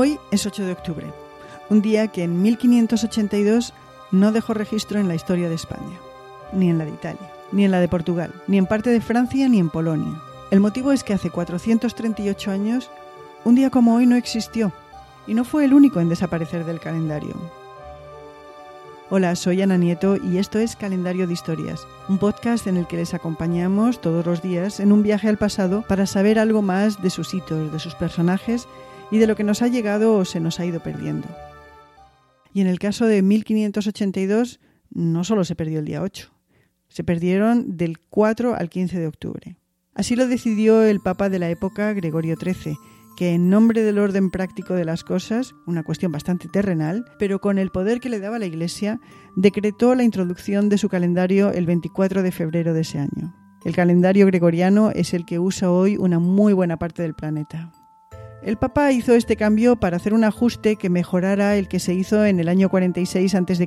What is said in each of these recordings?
Hoy es 8 de octubre, un día que en 1582 no dejó registro en la historia de España, ni en la de Italia, ni en la de Portugal, ni en parte de Francia, ni en Polonia. El motivo es que hace 438 años, un día como hoy no existió, y no fue el único en desaparecer del calendario. Hola, soy Ana Nieto y esto es Calendario de Historias, un podcast en el que les acompañamos todos los días en un viaje al pasado para saber algo más de sus hitos, de sus personajes y de lo que nos ha llegado se nos ha ido perdiendo. Y en el caso de 1582 no solo se perdió el día 8, se perdieron del 4 al 15 de octubre. Así lo decidió el Papa de la época, Gregorio XIII, que en nombre del orden práctico de las cosas, una cuestión bastante terrenal, pero con el poder que le daba la Iglesia, decretó la introducción de su calendario el 24 de febrero de ese año. El calendario gregoriano es el que usa hoy una muy buena parte del planeta. El Papa hizo este cambio para hacer un ajuste que mejorara el que se hizo en el año 46 a.C.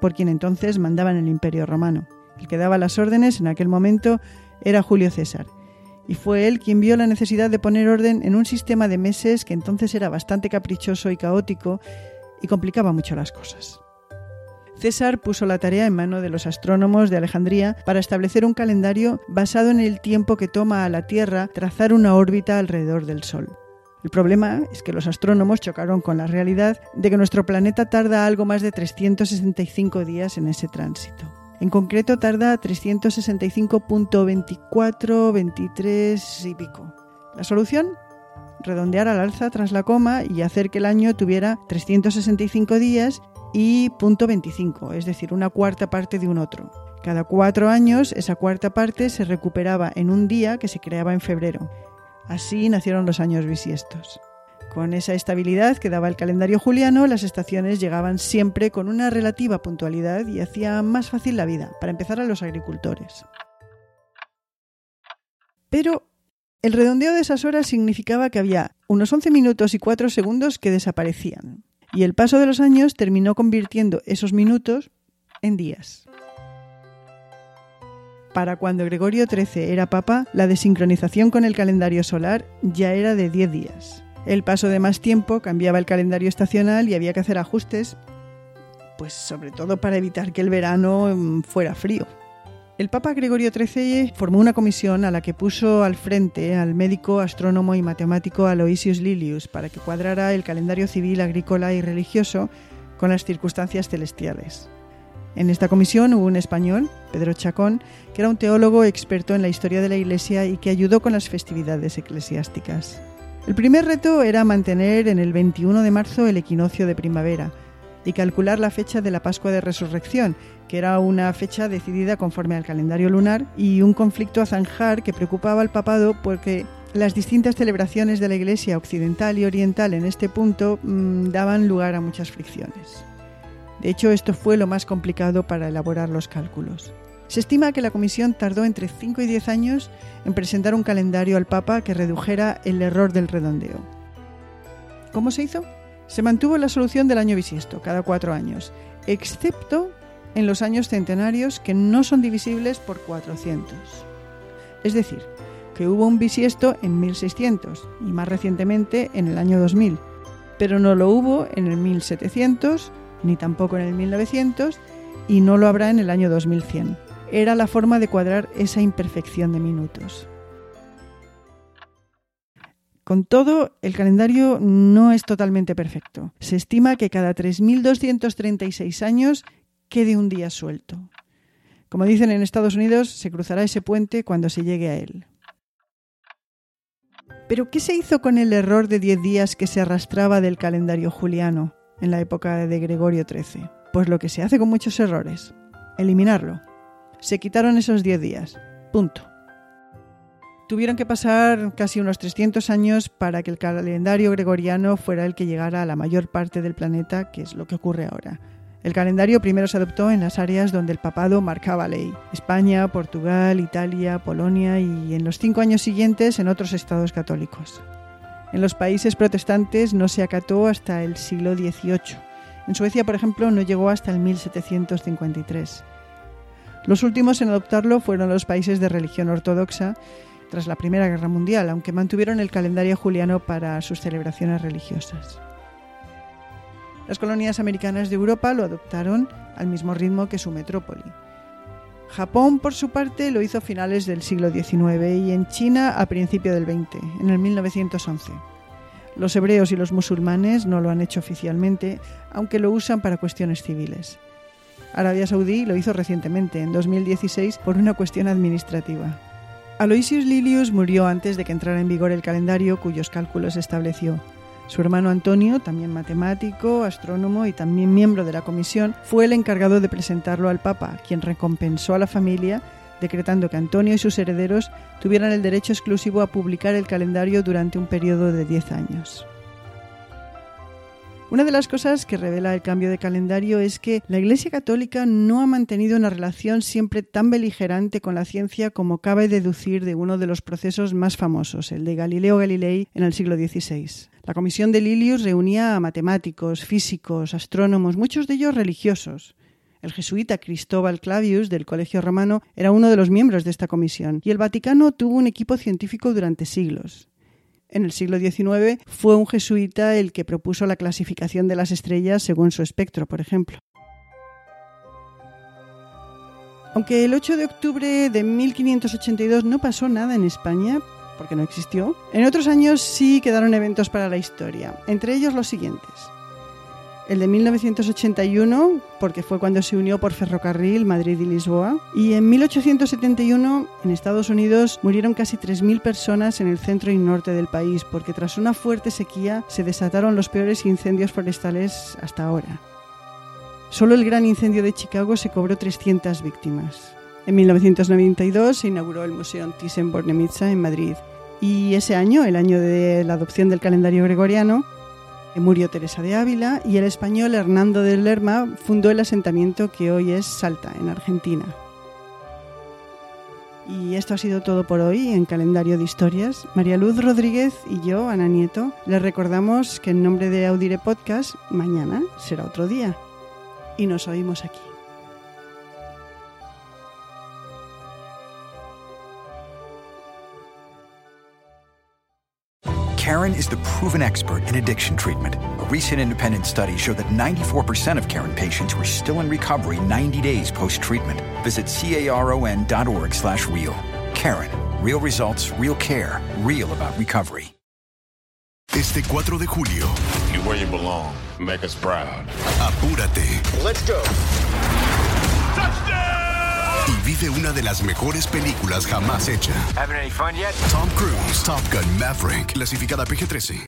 por quien entonces mandaba en el Imperio Romano. El que daba las órdenes en aquel momento era Julio César, y fue él quien vio la necesidad de poner orden en un sistema de meses que entonces era bastante caprichoso y caótico y complicaba mucho las cosas. César puso la tarea en mano de los astrónomos de Alejandría para establecer un calendario basado en el tiempo que toma a la Tierra trazar una órbita alrededor del Sol. El problema es que los astrónomos chocaron con la realidad de que nuestro planeta tarda algo más de 365 días en ese tránsito. En concreto tarda 365.24, 23 y pico. ¿La solución? Redondear al alza tras la coma y hacer que el año tuviera 365 días y punto 25, es decir, una cuarta parte de un otro. Cada cuatro años esa cuarta parte se recuperaba en un día que se creaba en febrero. Así nacieron los años bisiestos. Con esa estabilidad que daba el calendario juliano, las estaciones llegaban siempre con una relativa puntualidad y hacía más fácil la vida, para empezar a los agricultores. Pero el redondeo de esas horas significaba que había unos 11 minutos y 4 segundos que desaparecían, y el paso de los años terminó convirtiendo esos minutos en días. Para cuando Gregorio XIII era papa, la desincronización con el calendario solar ya era de 10 días. El paso de más tiempo cambiaba el calendario estacional y había que hacer ajustes, pues sobre todo para evitar que el verano mm, fuera frío. El Papa Gregorio XIII formó una comisión a la que puso al frente al médico, astrónomo y matemático Aloysius Lilius para que cuadrara el calendario civil, agrícola y religioso con las circunstancias celestiales. En esta comisión hubo un español, Pedro Chacón, que era un teólogo experto en la historia de la Iglesia y que ayudó con las festividades eclesiásticas. El primer reto era mantener en el 21 de marzo el equinoccio de primavera y calcular la fecha de la Pascua de Resurrección, que era una fecha decidida conforme al calendario lunar y un conflicto a zanjar que preocupaba al papado porque las distintas celebraciones de la Iglesia occidental y oriental en este punto mmm, daban lugar a muchas fricciones. De hecho, esto fue lo más complicado para elaborar los cálculos. Se estima que la comisión tardó entre 5 y 10 años en presentar un calendario al Papa que redujera el error del redondeo. ¿Cómo se hizo? Se mantuvo la solución del año bisiesto, cada cuatro años, excepto en los años centenarios que no son divisibles por 400. Es decir, que hubo un bisiesto en 1600 y más recientemente en el año 2000, pero no lo hubo en el 1700 ni tampoco en el 1900 y no lo habrá en el año 2100 era la forma de cuadrar esa imperfección de minutos. Con todo, el calendario no es totalmente perfecto. Se estima que cada 3.236 años quede un día suelto. Como dicen en Estados Unidos, se cruzará ese puente cuando se llegue a él. Pero, ¿qué se hizo con el error de 10 días que se arrastraba del calendario juliano en la época de Gregorio XIII? Pues lo que se hace con muchos errores, eliminarlo se quitaron esos 10 días. Punto. Tuvieron que pasar casi unos 300 años para que el calendario gregoriano fuera el que llegara a la mayor parte del planeta, que es lo que ocurre ahora. El calendario primero se adoptó en las áreas donde el papado marcaba ley, España, Portugal, Italia, Polonia y en los cinco años siguientes en otros estados católicos. En los países protestantes no se acató hasta el siglo XVIII. En Suecia, por ejemplo, no llegó hasta el 1753. Los últimos en adoptarlo fueron los países de religión ortodoxa tras la Primera Guerra Mundial, aunque mantuvieron el calendario juliano para sus celebraciones religiosas. Las colonias americanas de Europa lo adoptaron al mismo ritmo que su metrópoli. Japón, por su parte, lo hizo a finales del siglo XIX y en China a principio del XX, en el 1911. Los hebreos y los musulmanes no lo han hecho oficialmente, aunque lo usan para cuestiones civiles. Arabia Saudí lo hizo recientemente, en 2016, por una cuestión administrativa. Aloysius Lilius murió antes de que entrara en vigor el calendario cuyos cálculos estableció. Su hermano Antonio, también matemático, astrónomo y también miembro de la comisión, fue el encargado de presentarlo al Papa, quien recompensó a la familia decretando que Antonio y sus herederos tuvieran el derecho exclusivo a publicar el calendario durante un periodo de 10 años. Una de las cosas que revela el cambio de calendario es que la Iglesia Católica no ha mantenido una relación siempre tan beligerante con la ciencia como cabe deducir de uno de los procesos más famosos, el de Galileo Galilei en el siglo XVI. La comisión de Lilius reunía a matemáticos, físicos, astrónomos, muchos de ellos religiosos. El jesuita Cristóbal Clavius del Colegio Romano era uno de los miembros de esta comisión y el Vaticano tuvo un equipo científico durante siglos. En el siglo XIX fue un jesuita el que propuso la clasificación de las estrellas según su espectro, por ejemplo. Aunque el 8 de octubre de 1582 no pasó nada en España, porque no existió, en otros años sí quedaron eventos para la historia, entre ellos los siguientes el de 1981, porque fue cuando se unió por ferrocarril Madrid y Lisboa, y en 1871 en Estados Unidos murieron casi 3.000 personas en el centro y norte del país, porque tras una fuerte sequía se desataron los peores incendios forestales hasta ahora. Solo el gran incendio de Chicago se cobró 300 víctimas. En 1992 se inauguró el Museo Thyssen-Bornemisza en Madrid. Y ese año, el año de la adopción del calendario gregoriano, Murió Teresa de Ávila y el español Hernando de Lerma fundó el asentamiento que hoy es Salta, en Argentina. Y esto ha sido todo por hoy en Calendario de Historias. María Luz Rodríguez y yo, Ana Nieto, les recordamos que en nombre de Audire Podcast, mañana será otro día. Y nos oímos aquí. Karen is the proven expert in addiction treatment. A recent independent study showed that 94% of Karen patients were still in recovery 90 days post-treatment. Visit caron.org slash real. Karen. Real results, real care, real about recovery. Este 4 de julio. You're where you belong. Make us proud. Apúrate. Let's go. Y vive una de las mejores películas jamás hecha. Having any fun yet? Tom Cruise, Top Gun Maverick, clasificada PG-13.